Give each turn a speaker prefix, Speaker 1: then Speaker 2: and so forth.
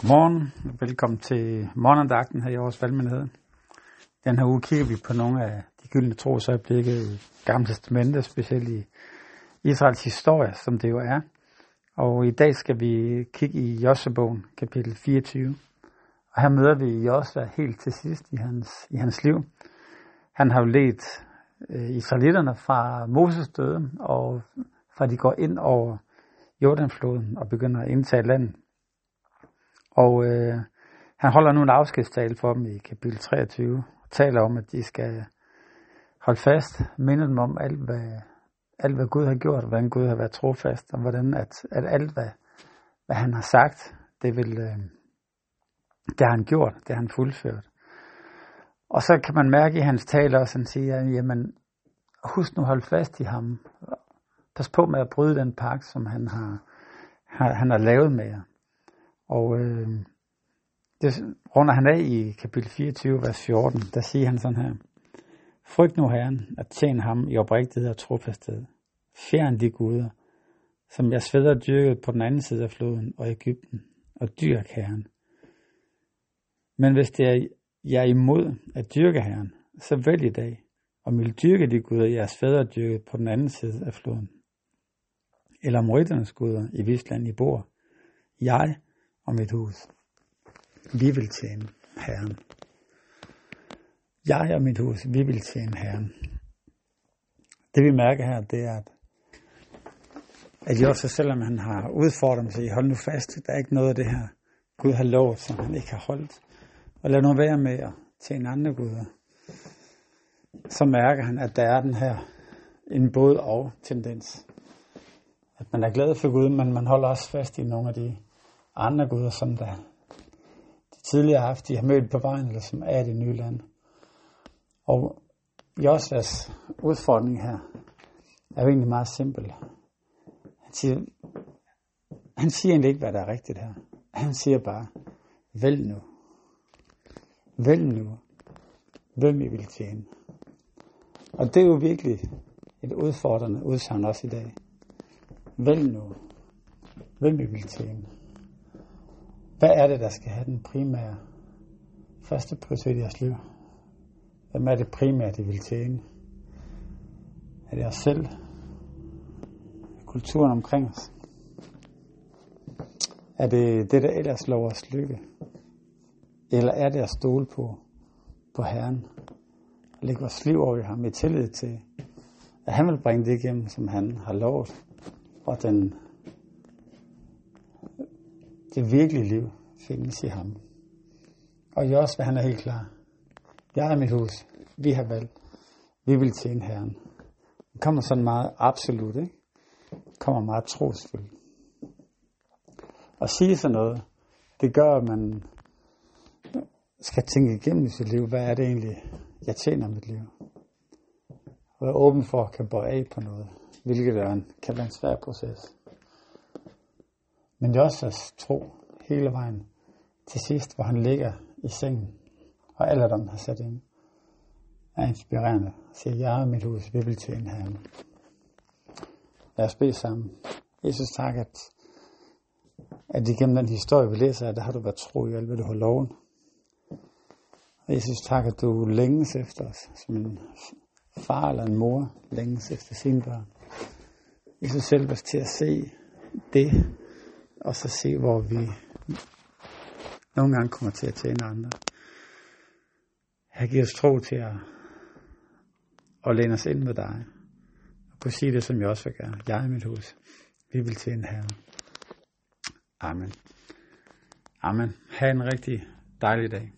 Speaker 1: Godmorgen, velkommen til morgenandagten her i vores valgmenighed. Den her uge kigger vi på nogle af de gyldne trosøjeblikke i Gamle Testamentet, specielt i Israels historie, som det jo er. Og i dag skal vi kigge i Josebogen, kapitel 24. Og her møder vi Josva helt til sidst i hans, i hans liv. Han har jo ledt øh, israelitterne fra Moses døde, og fra de går ind over Jordanfloden og begynder at indtage landet. Og øh, han holder nu en afskedstale for dem i kapitel 23 og taler om, at de skal holde fast, minde dem om alt, hvad, alt, hvad Gud har gjort, og hvordan Gud har været trofast, og hvordan at, at alt, hvad, hvad han har sagt, det, vil, øh, det har han gjort, det har han fuldført. Og så kan man mærke i hans tale også, at han siger, jamen, husk nu hold holde fast i ham. Pas på med at bryde den pagt, som han har, har, han har lavet med jer. Og øh, det runder han af i kapitel 24, vers 14. Der siger han sådan her. Frygt nu Herren, at tjene ham i oprigtighed og trofasthed. Fjern de guder, som jeg sveder dyrket på den anden side af floden og Ægypten, og dyrk Herren. Men hvis det er jeg er imod at dyrke Herren, så vælg i dag, om I vil dyrke de guder, jeres fædre dyrket på den anden side af floden. Eller om guder i Visland i bor. Jeg og mit hus. Vi vil tjene Herren. Jeg og mit hus, vi vil tjene Herren. Det vi mærker her, det er, at, at Josef, selvom han har udfordret dem, siger, hold nu fast, der er ikke noget af det her, Gud har lovet, som han ikke har holdt. Og lad nu være med at tjene andre guder. Så mærker han, at der er den her en både og tendens. At man er glad for Gud, men man holder også fast i nogle af de andre guder, som der de tidligere har haft, de har mødt på vejen, eller som er i det nye land. Og Josvas udfordring her er jo egentlig meget simpel. Han siger, han siger egentlig ikke, hvad der er rigtigt her. Han siger bare, vælg nu. Vælg nu, hvem I vil tjene. Og det er jo virkelig et udfordrende udsagn også i dag. Vælg nu, hvem I vil tjene. Hvad er det, der skal have den primære første prioritet i jeres liv? Hvem er det primære, det vil tjene? Er det os selv? Kulturen omkring os? Er det det, der ellers lover os lykke? Eller er det at stole på, på Herren? Og lægge vores liv over i ham i tillid til, at han vil bringe det igennem, som han har lovet. Og den det virkelige liv findes i ham. Og Josva, han er helt klar. Jeg er mit hus. Vi har valgt. Vi vil tjene Herren. Det kommer sådan meget absolut, ikke? Det kommer meget trosfuldt. At sige sådan noget, det gør, at man skal tænke igennem i sit liv, hvad er det egentlig, jeg tjener mit liv? Og være åben for at kan bøje af på noget, hvilket er en, kan være en svær proces. Men det er også at tro hele vejen til sidst, hvor han ligger i sengen, og alderdom har sat ind, er inspirerende. Siger, jeg er mit hus, vi vil tjene herren. Lad os bede sammen. Jesus, tak, at, at igennem den historie, vi læser, der har du været tro i alt, hvad du har loven. Og Jesus, tak, at du længes efter os, som en far eller en mor længes efter sine børn. Jesus, hjælp os til at se det, og så se, hvor vi nogle gange kommer til at tjene andre. Her giver os tro til at, at læne os ind med dig. Og kunne sige det, som jeg også vil gøre. Jeg er mit hus. Vi vil tjene Herren. Amen. Amen. Ha' en rigtig dejlig dag.